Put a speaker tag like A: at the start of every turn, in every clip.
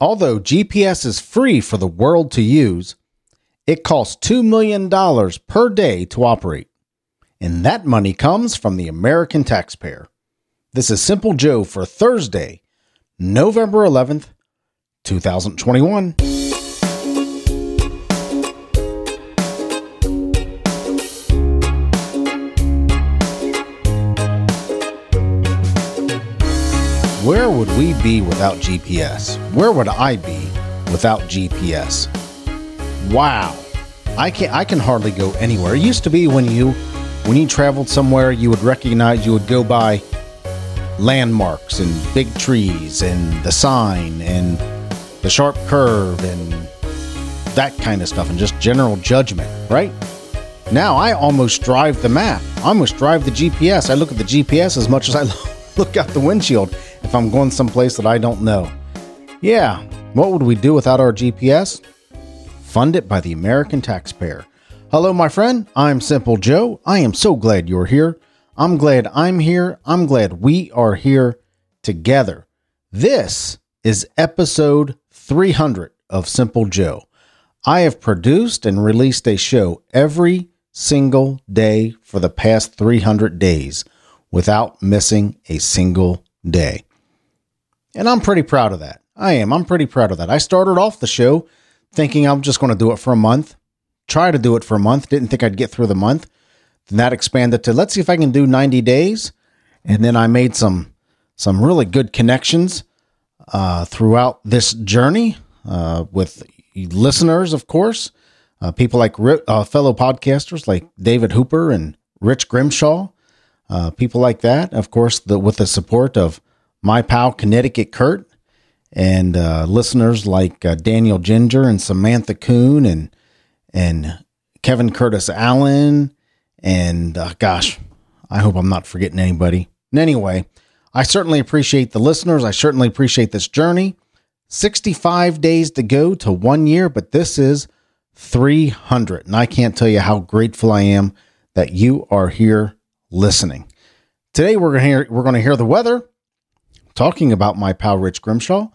A: Although GPS is free for the world to use, it costs $2 million per day to operate. And that money comes from the American taxpayer. This is Simple Joe for Thursday, November 11th, 2021. Would we be without GPS? Where would I be without GPS? Wow. I can I can hardly go anywhere. It used to be when you when you traveled somewhere you would recognize you would go by landmarks and big trees and the sign and the sharp curve and that kind of stuff and just general judgment, right? Now I almost drive the map. I almost drive the GPS. I look at the GPS as much as I look out the windshield if I'm going someplace that I don't know. Yeah, what would we do without our GPS? Fund it by the American taxpayer. Hello, my friend. I'm Simple Joe. I am so glad you're here. I'm glad I'm here. I'm glad we are here together. This is episode 300 of Simple Joe. I have produced and released a show every single day for the past 300 days without missing a single day. And I'm pretty proud of that. I am. I'm pretty proud of that. I started off the show thinking I'm just going to do it for a month, try to do it for a month. Didn't think I'd get through the month. Then that expanded to let's see if I can do 90 days. And then I made some some really good connections uh, throughout this journey uh, with listeners, of course, uh, people like uh, fellow podcasters like David Hooper and Rich Grimshaw, uh, people like that. Of course, the, with the support of my pal Connecticut Kurt, and uh, listeners like uh, Daniel Ginger and Samantha Coon and and Kevin Curtis Allen and uh, gosh, I hope I'm not forgetting anybody. And anyway, I certainly appreciate the listeners. I certainly appreciate this journey. 65 days to go to one year, but this is 300. And I can't tell you how grateful I am that you are here listening. Today we're going to hear we're going to hear the weather talking about my pal Rich Grimshaw.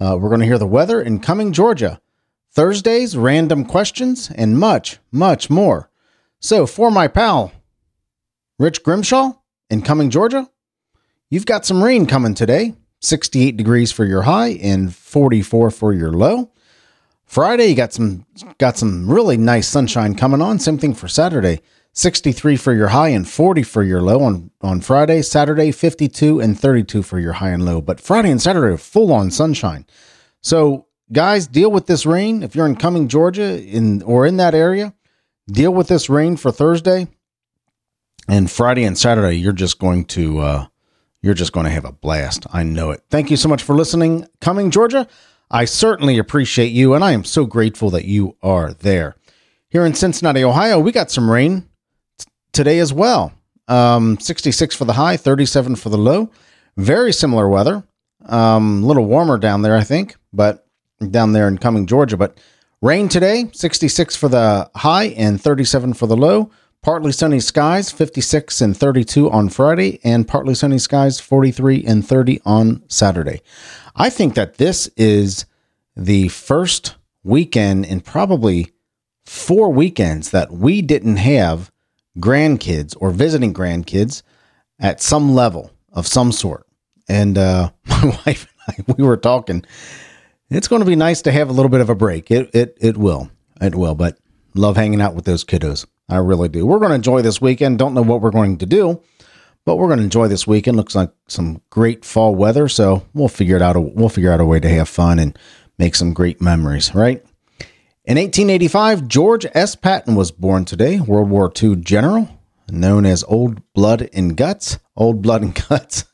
A: Uh, we're going to hear the weather in Cumming, Georgia. Thursdays, random questions, and much, much more. So, for my pal Rich Grimshaw in Cumming, Georgia, you've got some rain coming today 68 degrees for your high and 44 for your low. Friday, you got some got some really nice sunshine coming on. Same thing for Saturday. 63 for your high and 40 for your low on, on Friday. Saturday, 52 and 32 for your high and low. But Friday and Saturday are full on sunshine. So, guys, deal with this rain. If you're in Cumming, Georgia, in or in that area, deal with this rain for Thursday. And Friday and Saturday, you're just going to uh, you're just going to have a blast. I know it. Thank you so much for listening, Cumming, Georgia. I certainly appreciate you, and I am so grateful that you are there. Here in Cincinnati, Ohio, we got some rain today as well. Um, 66 for the high, 37 for the low. Very similar weather. Um, a little warmer down there, I think, but down there in Cumming, Georgia. But rain today, 66 for the high and 37 for the low. Partly sunny skies, 56 and 32 on Friday, and partly sunny skies, 43 and 30 on Saturday. I think that this is the first weekend in probably four weekends that we didn't have grandkids or visiting grandkids at some level of some sort. And uh, my wife and I, we were talking. It's going to be nice to have a little bit of a break. It it it will. It will. But love hanging out with those kiddos. I really do. We're going to enjoy this weekend. Don't know what we're going to do, but we're going to enjoy this weekend. Looks like some great fall weather, so we'll figure it out. We'll figure out a way to have fun and make some great memories. Right. In 1885, George S. Patton was born today, World War II general, known as Old Blood and Guts. Old Blood and Guts.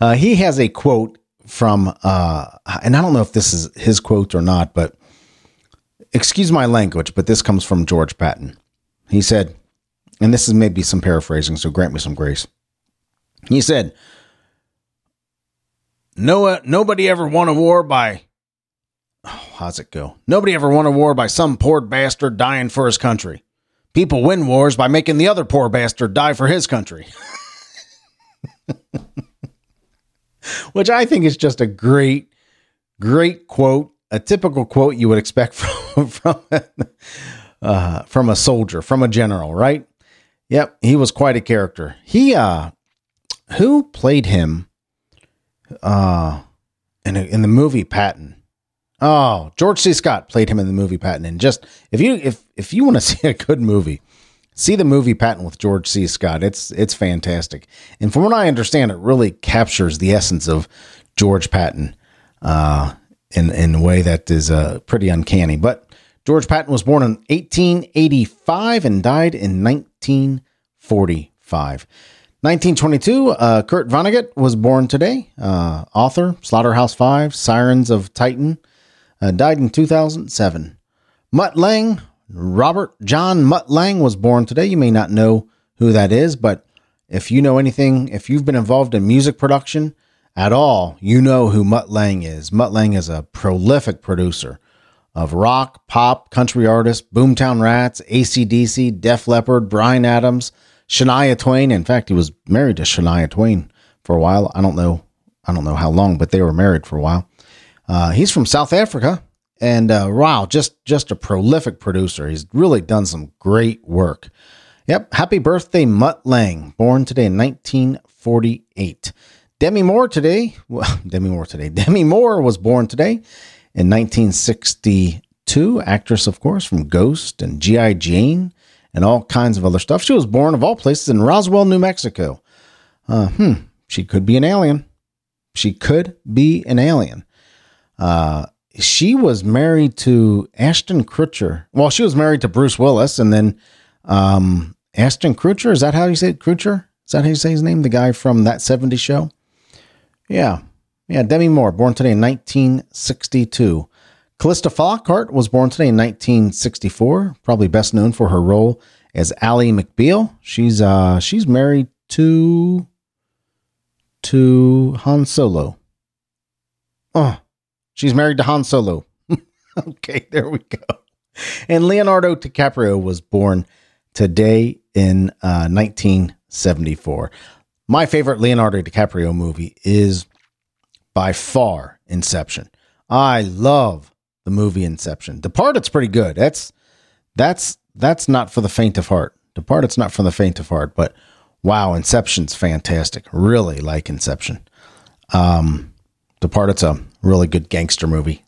A: uh, he has a quote from, uh, and I don't know if this is his quote or not, but excuse my language, but this comes from George Patton. He said, and this is maybe some paraphrasing, so grant me some grace. He said, no, nobody ever won a war by oh, how's it go? Nobody ever won a war by some poor bastard dying for his country. People win wars by making the other poor bastard die for his country. Which I think is just a great, Great quote, a typical quote you would expect from from uh, from a soldier, from a general, right? Yep, he was quite a character. He uh who played him uh in a, in the movie Patton? Oh, George C. Scott played him in the movie Patton. And just if you if if you want to see a good movie, see the movie Patton with George C. Scott. It's it's fantastic. And from what I understand, it really captures the essence of George Patton uh, in in a way that is uh, pretty uncanny. But George Patton was born in 1885 and died in 1945. 1922, uh, Kurt Vonnegut was born today. Uh, author, Slaughterhouse Five, Sirens of Titan, uh, died in 2007. Mutt Lange, Robert John Mutt Lange was born today. You may not know who that is, but if you know anything, if you've been involved in music production at all, you know who Mutt Lange is. Mutt Lange is a prolific producer of rock, pop, country artists, Boomtown Rats, ACDC, Def Leppard, Bryan Adams, Shania Twain. In fact, he was married to Shania Twain for a while. I don't know, I don't know how long, but they were married for a while. Uh, he's from South Africa, and uh, wow, just just a prolific producer. He's really done some great work. Yep, happy birthday, Mutt Lange, born today in 1948. Demi Moore today, well, Demi Moore today. Demi Moore was born today in 1962. Actress, of course, from Ghost and G.I. Jane and all kinds of other stuff. She was born, of all places, in Roswell, New Mexico. Uh, hmm, she could be an alien. She could be an alien. Uh, she was married to Ashton Kutcher. Well, she was married to Bruce Willis, and then um, Ashton Kutcher. Is that how you say it? Kutcher? Is that how you say his name? The guy from that 70s show? Yeah. Yeah, Demi Moore, born today in 1962. Calista Flockhart was born today in 1964, probably best known for her role as Ally McBeal. She's uh she's married to to Han Solo. Oh, she's married to Han Solo. okay, there we go. And Leonardo DiCaprio was born today in uh, 1974. My favorite Leonardo DiCaprio movie is by far Inception. I love the movie Inception. Departed's pretty good. That's that's that's not for the faint of heart. Departed's not for the faint of heart, but wow, Inception's fantastic. Really like Inception. Um, Departed's a really good gangster movie.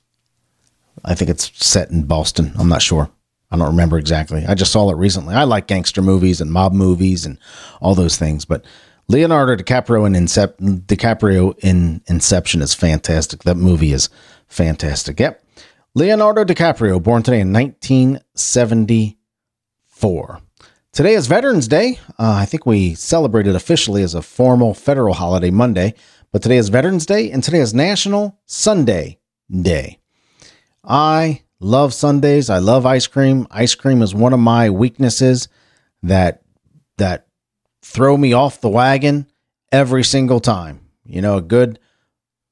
A: I think it's set in Boston. I'm not sure. I don't remember exactly. I just saw it recently. I like gangster movies and mob movies and all those things, but Leonardo DiCaprio in Incep- DiCaprio in Inception is fantastic. That movie is fantastic. Yep. Leonardo DiCaprio, born today in 1974. Today is Veterans Day. Uh, I think we celebrated officially as a formal federal holiday Monday, but today is Veterans Day and today is National Sundae Day. I love Sundays. I love ice cream. Ice cream is one of my weaknesses that that throw me off the wagon every single time. You know, a good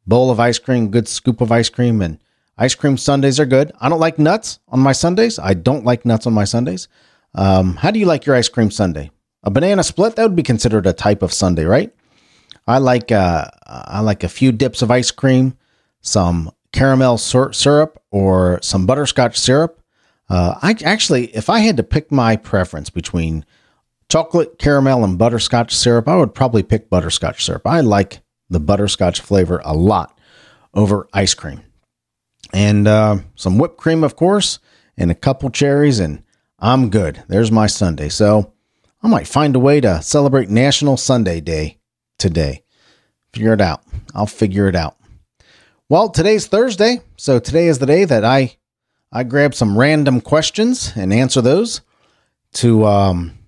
A: bowl of ice cream, good scoop of ice cream, and Ice cream sundaes are good. I don't like nuts on my sundaes. I don't like nuts on my sundaes. Um, how do you like your ice cream sundae? A banana split that would be considered a type of sundae, right? I like uh, I like a few dips of ice cream, some caramel sur- syrup, or some butterscotch syrup. Uh, I actually, if I had to pick my preference between chocolate, caramel, and butterscotch syrup, I would probably pick butterscotch syrup. I like the butterscotch flavor a lot over ice cream and uh, some whipped cream, of course, and a couple cherries, and I'm good. There's my sundae. So I might find a way to celebrate National Sundae Day today. Figure it out. I'll figure it out. Well, today's Thursday, so today is the day that I I grab some random questions and answer those to um,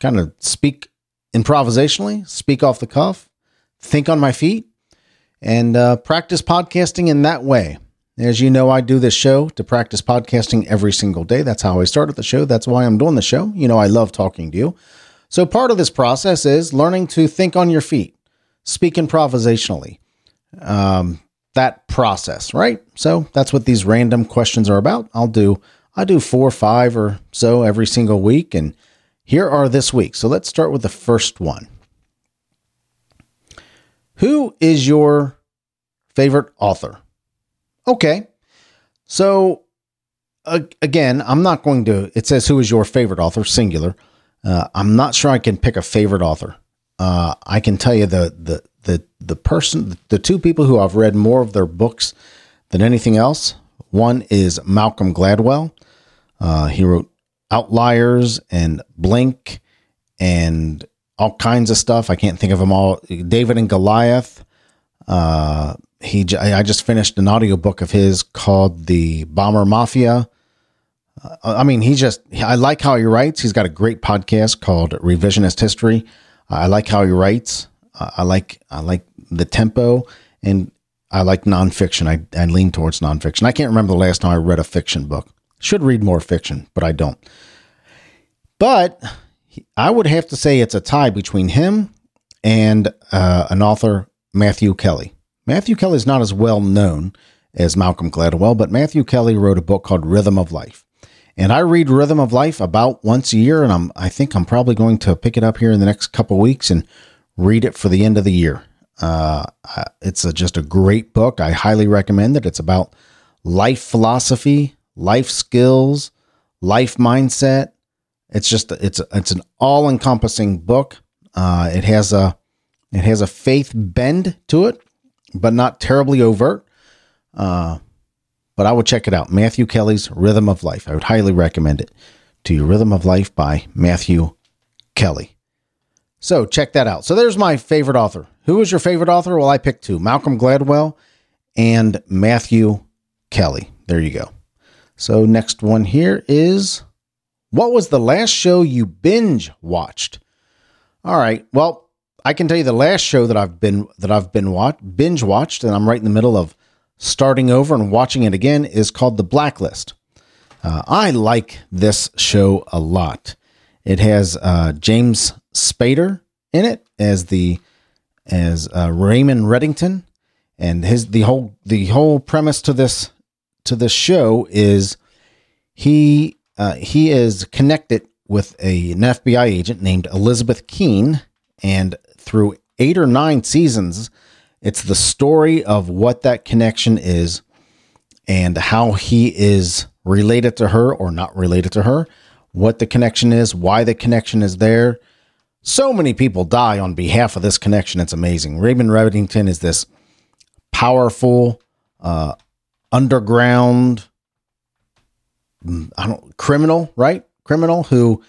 A: kind of speak improvisationally, speak off the cuff, think on my feet, and uh, practice podcasting in that way. As you know, I do this show to practice podcasting every single day. That's how I started the show. That's why I'm doing the show. You know, I love talking to you. So, part of this process is learning to think on your feet, speak improvisationally. Um, that process, right? So, that's what these random questions are about. I'll do, I do four five or so every single week. And here are this week. So, let's start with the first one. Who is your favorite author? Okay. So uh, again, I'm not going to. It says who is your favorite author, singular. Uh, I'm not sure I can pick a favorite author. Uh, I can tell you the the the the person, the two people who I've read more of their books than anything else. One is Malcolm Gladwell. Uh, he wrote Outliers and Blink and all kinds of stuff. I can't think of them all. David and Goliath. Uh, he I just finished an audiobook of his called The Bomber Mafia. I mean, he just I like how he writes. He's got a great podcast called Revisionist History. I like how he writes. I like I like the tempo and I like nonfiction. I, I lean towards nonfiction. I can't remember the last time I read a fiction book. Should read more fiction, but I don't. But I would have to say it's a tie between him and uh, an author, Matthew Kelly. Matthew Kelly is not as well known as Malcolm Gladwell, but Matthew Kelly wrote a book called Rhythm of Life. And I read Rhythm of Life about once a year, and I'm I think I'm probably going to pick it up here in the next couple weeks and read it for the end of the year. Uh, it's a, just a great book. I highly recommend it. It's about life philosophy, life skills, life mindset. It's just it's it's an all encompassing book. Uh, it has a it has a faith bend to it, but not terribly overt. Uh, but I would check it out. Matthew Kelly's Rhythm of Life. I would highly recommend it to you. Rhythm of Life by Matthew Kelly. So check that out. So there's my favorite author. Who is your favorite author? Well, I picked two Malcolm Gladwell and Matthew Kelly. There you go. So next one here is what was the last show you binge watched? All right. Well, I can tell you the last show that I've been that I've been watch, binge watched, and I'm right in the middle of starting over and watching it again, is called The Blacklist. Uh, I like this show a lot. It has uh, James Spader in it as the as uh, Raymond Reddington, and his the whole the whole premise to this to this show is he uh, he is connected with a, an FBI agent named Elizabeth Keen, and through eight or nine seasons, it's the story of what that connection is and how he is related to her or not related to her, what the connection is, why the connection is there. So many people die on behalf of this connection. It's amazing. Raymond Reddington is this powerful, uh, underground, mm, I don't criminal, right? Criminal who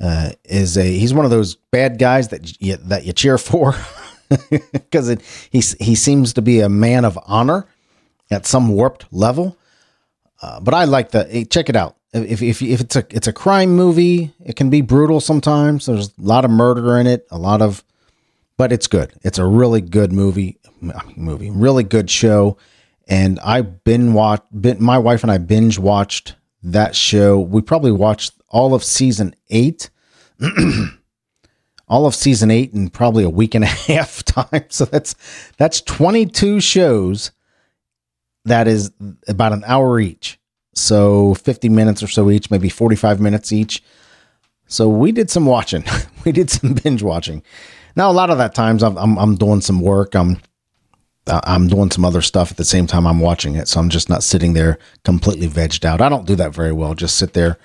A: uh, is a he's one of those bad guys that you, that you cheer for because he he seems to be a man of honor at some warped level. Uh, but I like the check it out. If, if if it's a it's a crime movie, it can be brutal sometimes. There's a lot of murder in it, a lot of, but it's good. It's a really good movie. Movie, really good show. And I've been watch. My wife and I binge watched that show. We probably watched all of season eight. all of season eight in probably a week and a half time. So that's that's 22 shows. That is about an hour each. So 50 minutes or so each, maybe 45 minutes each. So we did some watching. we did some binge watching. Now a lot of that times I'm, I'm, I'm doing some work. I'm I'm doing some other stuff at the same time I'm watching it. So I'm just not sitting there completely vegged out. I don't do that very well. Just sit there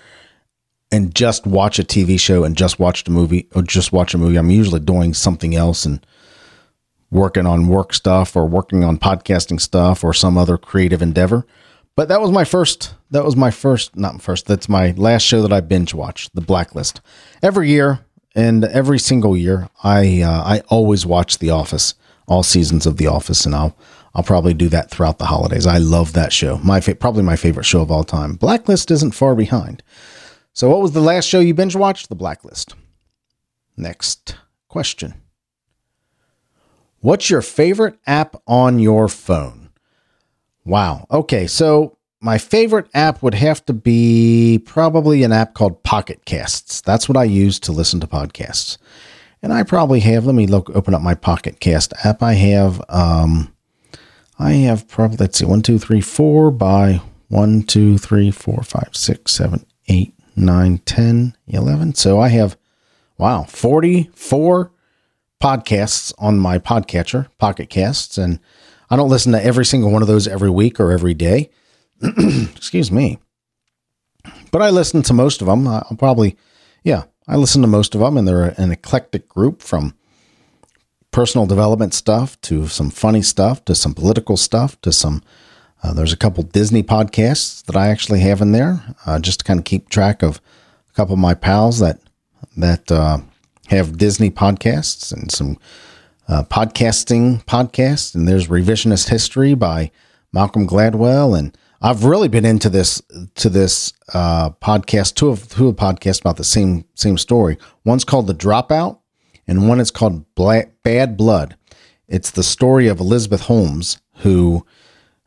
A: and just watch a TV show and just watch the movie or just watch a movie. I'm usually doing something else and working on work stuff or working on podcasting stuff or some other creative endeavor. But that was my first, that was my first, not first, that's my last show that I binge watched, The Blacklist. Every year and every single year, I, uh, I always watch The Office, all seasons of The Office, and I'll, I'll probably do that throughout the holidays. I love that show. My fa- probably my favorite show of all time. Blacklist isn't far behind. So, what was the last show you binge watched? The Blacklist. Next question. What's your favorite app on your phone? Wow. Okay. So, my favorite app would have to be probably an app called Pocket Casts. That's what I use to listen to podcasts. And I probably have, let me look, open up my Pocket Cast app. I have, um, I have probably, let's see, one, two, three, four by one, two, three, four, five, six, seven, eight, 9, 10, 11. So I have, wow, 44 podcasts on my podcatcher, Pocket Casts. And I don't listen to every single one of those every week or every day. Excuse me. But I listen to most of them. I'll probably, yeah, I listen to most of them, and they're an eclectic group from personal development stuff to some funny stuff to some political stuff to some. Uh, there's a couple Disney podcasts that I actually have in there, uh, just to kind of keep track of a couple of my pals that that uh, have Disney podcasts and some uh, podcasting podcasts. And there's Revisionist History by Malcolm Gladwell, and I've really been into this to this uh, podcast. Two of two podcasts about the same same story. One's called The Dropout, and one is called Bad Blood. It's the story of Elizabeth Holmes, who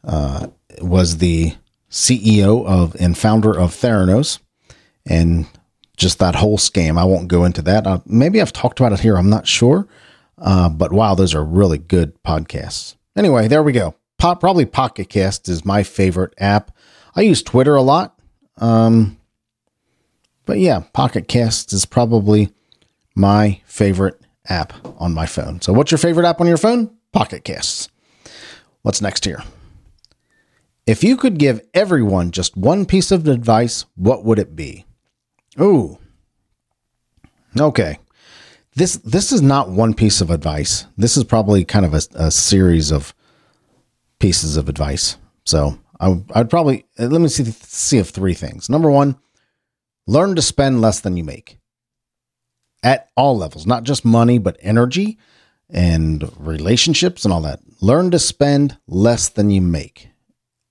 A: uh, was the CEO of and founder of Theranos, and just that whole scam. I won't go into that. Uh, maybe I've talked about it here. I'm not sure. Uh, but wow, those are really good podcasts. Anyway, there we go. Po- probably Pocket Cast is my favorite app. I use Twitter a lot. Um, but yeah, Pocket Cast is probably my favorite app on my phone. So, what's your favorite app on your phone? Pocket Casts. What's next here? If you could give everyone just one piece of advice, what would it be? Ooh. Okay. This this is not one piece of advice. This is probably kind of a, a series of pieces of advice. So I, I'd probably uh, let me see see of three things. Number one, learn to spend less than you make at all levels, not just money, but energy and relationships and all that. Learn to spend less than you make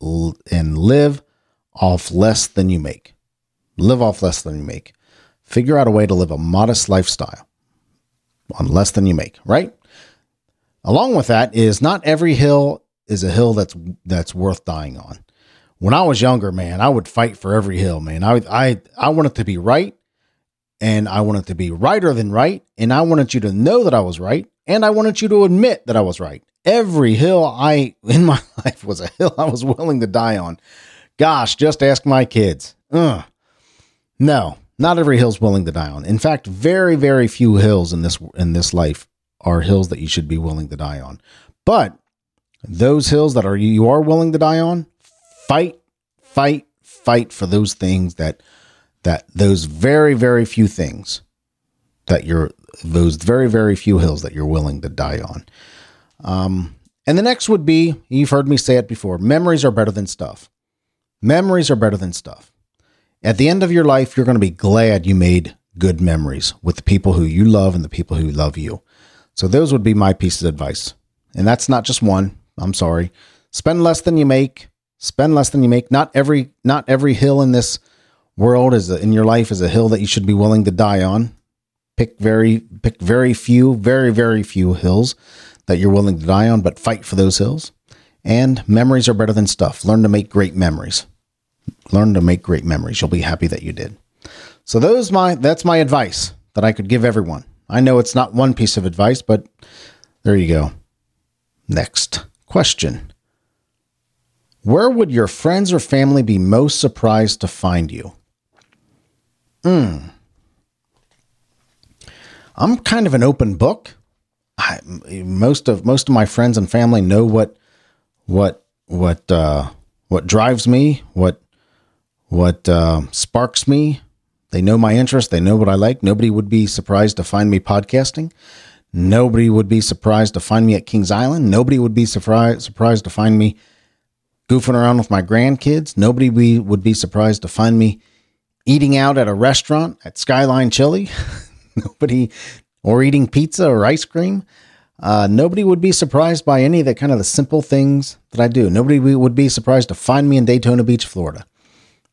A: and live off less than you make. Live off less than you make. Figure out a way to live a modest lifestyle on less than you make, right? Along with that is not every hill is a hill that's that's worth dying on. When I was younger, man, I would fight for every hill, man. I I I wanted to be right and I wanted to be righter than right, and I wanted you to know that I was right, and I wanted you to admit that I was right. Every hill I in my life was a hill I was willing to die on. Gosh, just ask my kids. Ugh. No, not every hill's willing to die on. In fact, very, very few hills in this in this life are hills that you should be willing to die on. But those hills that are you are willing to die on, fight, fight, fight for those things that that those very, very few things that you're those very, very few hills that you're willing to die on. Um, and the next would be you've heard me say it before memories are better than stuff. Memories are better than stuff. At the end of your life, you're going to be glad you made good memories with the people who you love and the people who love you. So those would be my pieces of advice. And that's not just one. I'm sorry. Spend less than you make. Spend less than you make. Not every not every hill in this world is a, in your life is a hill that you should be willing to die on. Pick very pick very few, very very few hills that you're willing to die on, but fight for those hills. And memories are better than stuff. Learn to make great memories learn to make great memories. You'll be happy that you did. So those my that's my advice that I could give everyone. I know it's not one piece of advice, but there you go. Next question. Where would your friends or family be most surprised to find you? Hmm. I'm kind of an open book. I, most of most of my friends and family know what what what uh, what drives me, what what uh, sparks me. They know my interest. They know what I like. Nobody would be surprised to find me podcasting. Nobody would be surprised to find me at Kings Island. Nobody would be surprised surprised to find me goofing around with my grandkids. Nobody be, would be surprised to find me eating out at a restaurant at Skyline Chili. Nobody, or eating pizza or ice cream. Uh, nobody would be surprised by any of the kind of the simple things that I do. Nobody would be surprised to find me in Daytona Beach, Florida.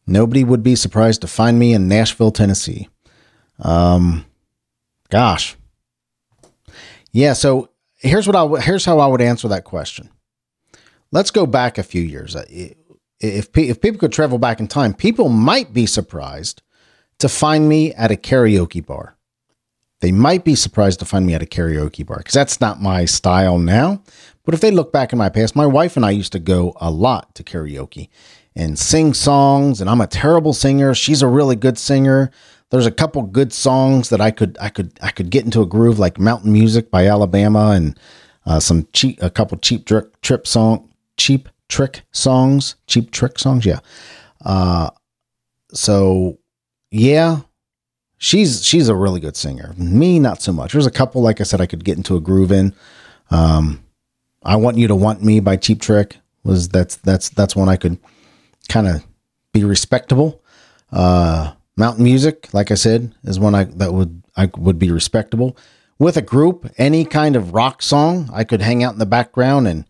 A: Nobody would be surprised to find me in Nashville, Tennessee. Um, gosh, yeah. So here's what I here's how I would answer that question. Let's go back a few years. Uh, if if people could travel back in time, people might be surprised to find me at a karaoke bar. They might be surprised to find me at a karaoke bar because that's not my style now. But if they look back in my past, my wife and I used to go a lot to karaoke and sing songs and I'm a terrible singer. She's a really good singer. There's a couple good songs that I could I could I could get into a groove like Mountain Music by Alabama and uh, some cheap, a couple cheap trick trip song, cheap trick songs, cheap trick songs. Yeah. Uh, so yeah, she's she's a really good singer. Me, not so much. There's a couple, like I said, I could get into a groove in. Um, I want you to want me by Cheap Trick was that's that's that's one I could kind of be respectable. Uh, Mountain Music, like I said, is one I that would I would be respectable. With a group, any kind of rock song, I could hang out in the background and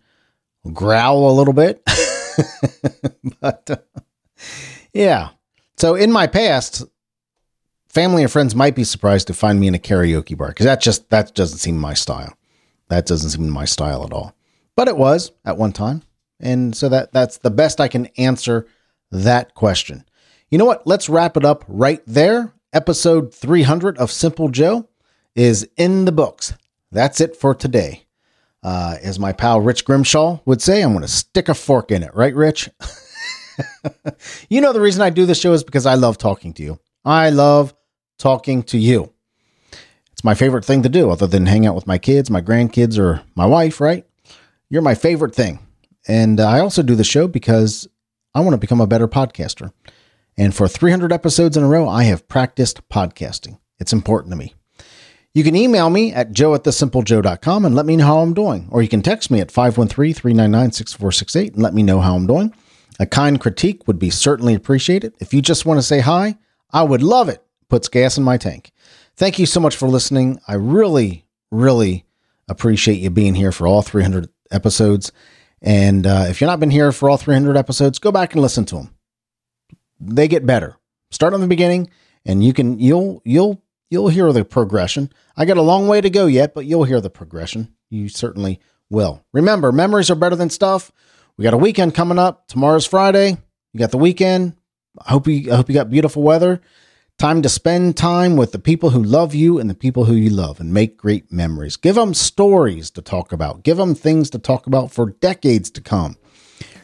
A: growl a little bit. but uh, yeah. So in my past, family and friends might be surprised to find me in a karaoke bar because that just that doesn't seem my style. That doesn't seem my style at all. But it was at one time. And so that that's the best I can answer that question. You know what? Let's wrap it up right there. Episode 300 of Simple Joe is in the books. That's it for today. Uh, as my pal Rich Grimshaw would say, I'm going to stick a fork in it, right, Rich? you know, the reason I do this show is because I love talking to you. I love talking to you. It's my favorite thing to do, other than hang out with my kids, my grandkids, or my wife, right? You're my favorite thing. And uh, I also do the show because I want to become a better podcaster. And for 300 episodes in a row, I have practiced podcasting. It's important to me. You can email me at joe at thesimplejoe.com and let me know how I'm doing. Or you can text me at 513 399 6468 and let me know how I'm doing. A kind critique would be certainly appreciated. If you just want to say hi, I would love it. Puts gas in my tank. Thank you so much for listening. I really, really appreciate you being here for all 300 episodes. And uh, if you've not been here for all 300 episodes, go back and listen to them. They get better. Start on the beginning, and you can you'll you'll you'll hear the progression. I got a long way to go yet, but you'll hear the progression. You certainly will. Remember, memories are better than stuff. We got a weekend coming up. Tomorrow's Friday. You got the weekend. I hope you I hope you got beautiful weather. Time to spend time with the people who love you and the people who you love and make great memories. Give them stories to talk about. Give them things to talk about for decades to come.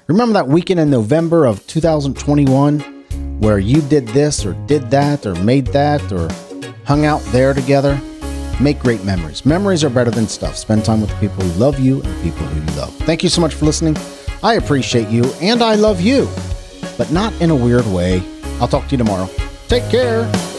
A: Remember that weekend in November of 2021 where you did this or did that or made that or hung out there together? Make great memories. Memories are better than stuff. Spend time with the people who love you and the people who you love. Thank you so much for listening. I appreciate you and I love you, but not in a weird way. I'll talk to you tomorrow. Take care.